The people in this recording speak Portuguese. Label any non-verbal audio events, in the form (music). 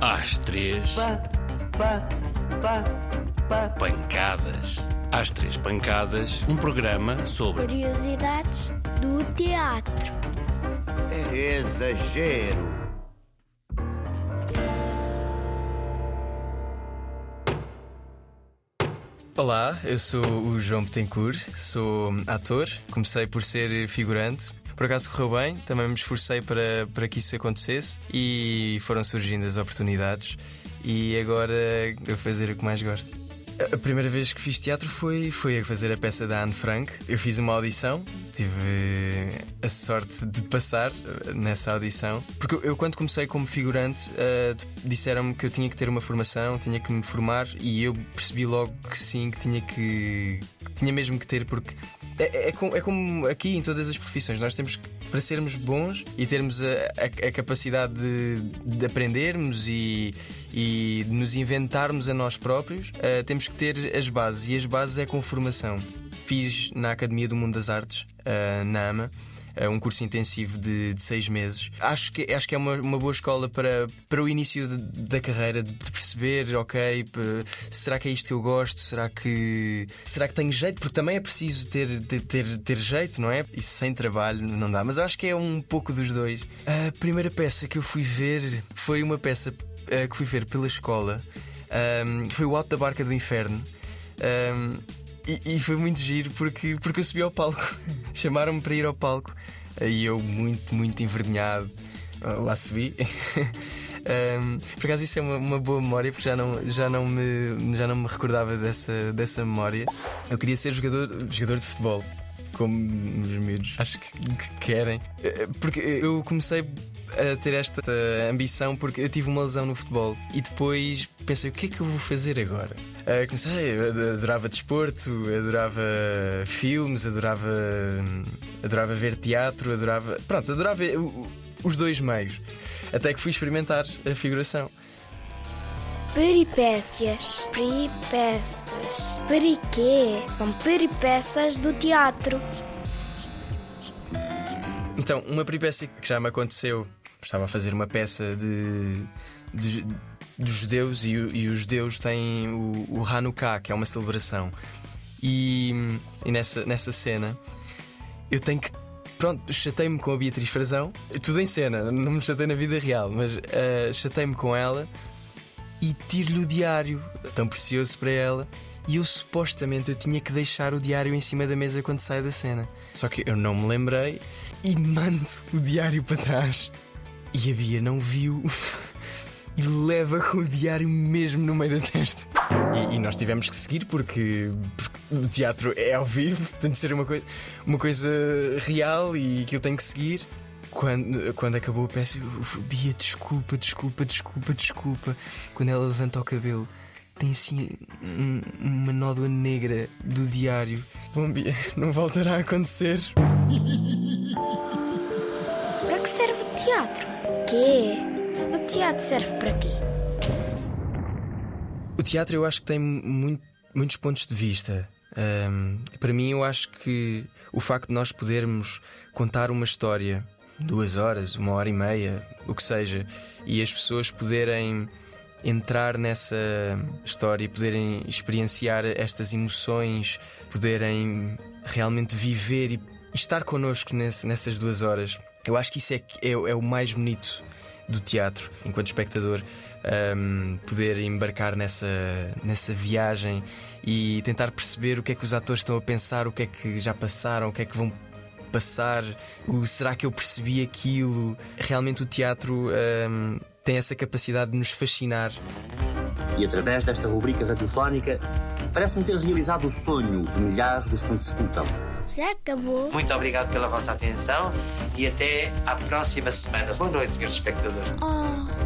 Às três, Pa, pa, pa, pa. pancadas. Às três pancadas, um programa sobre Curiosidades do teatro. É exagero. Olá, eu sou o João Betancourt, sou ator, comecei por ser figurante. Por acaso correu bem, também me esforcei para, para que isso acontecesse e foram surgindo as oportunidades. E agora eu fazer o que mais gosto. A primeira vez que fiz teatro foi, foi a fazer a peça da Anne Frank. Eu fiz uma audição, tive a sorte de passar nessa audição. Porque eu quando comecei como figurante, uh, disseram-me que eu tinha que ter uma formação, tinha que me formar e eu percebi logo que sim, que tinha que. que tinha mesmo que ter, porque é, é, como, é, como, aqui em todas as profissões, nós temos que, para sermos bons e termos a, a, a capacidade de, de, aprendermos e, e de nos inventarmos a nós próprios, uh, temos que ter as bases e as bases é com formação. Fiz na Academia do Mundo das Artes, uh, na AMA um curso intensivo de, de, seis meses. Acho que, acho que é uma, uma boa escola para, para o início de, da carreira, de, de perceber, ok, será que é isto que eu gosto? Será que, será que tenho jeito? Porque também é preciso ter, ter, ter, ter jeito, não é? E sem trabalho não dá. Mas acho que é um pouco dos dois. A primeira peça que eu fui ver foi uma peça uh, que fui ver pela escola. Um, foi o Alto da Barca do Inferno. Um, e, e, foi muito giro porque, porque eu subi ao palco. (laughs) Chamaram-me para ir ao palco. E eu, muito, muito envergonhado, lá subi. (laughs) um, por acaso, isso é uma, uma, boa memória porque já não, já não, me, já não me recordava dessa, dessa memória. Eu queria ser jogador, jogador de futebol como os miúdos acho que, que, querem. Porque eu comecei a ter esta ambição porque eu tive uma lesão no futebol e depois pensei o que é que eu vou fazer agora? Uh, comecei, adorava desporto, adorava filmes, adorava, adorava ver teatro, adorava. Pronto, adorava os dois meios. Até que fui experimentar a figuração. Peripécias, peripécias. Periquê? São peripécias do teatro. Então, uma peripécia que já me aconteceu estava a fazer uma peça de, de dos judeus e, e, os judeus têm o, o Hanukkah, que é uma celebração. E, e nessa, nessa cena eu tenho que. Pronto, chatei-me com a Beatriz Frazão, tudo em cena, não me chatei na vida real, mas uh, chatei-me com ela e tiro-lhe o diário, tão precioso para ela. E eu supostamente eu tinha que deixar o diário em cima da mesa quando saio da cena. Só que eu não me lembrei e mando o diário para trás. E a Bia não viu (laughs) e leva com o diário mesmo no meio da testa. E, e, nós tivemos que seguir porque, porque o teatro é ao vivo, (laughs) tem de ser uma coisa, uma coisa real e aquilo tem que seguir. Quando, quando acabou a peça, eu, Bia, desculpa, desculpa, desculpa, desculpa. Quando ela levanta o cabelo, tem assim um, uma nódoa negra do diário. Bom, Bia, não voltará a acontecer. Para que serve o teatro? Quê? O teatro serve para quê? O teatro eu acho que tem muito, muitos pontos de vista. Um, para mim, eu acho que o facto de nós podermos contar uma história, duas horas, uma hora e meia, o que seja, e as pessoas poderem entrar nessa história e poderem experienciar estas emoções, poderem realmente viver e estar connosco nesse, nessas duas horas. Eu acho que isso é, é, é o mais bonito do teatro, enquanto espectador, um, poder embarcar nessa, nessa viagem e tentar perceber o que é que os atores estão a pensar, o que é que já passaram, o que é que vão passar, o, será que eu percebi aquilo? Realmente o teatro um, tem essa capacidade de nos fascinar. E através desta rubrica radiofónica, parece-me ter realizado o sonho de milhares dos que nos escutam já acabou. Muito obrigado pela vossa atenção e até à próxima semana. Boa noite, senhores espectadores. Oh.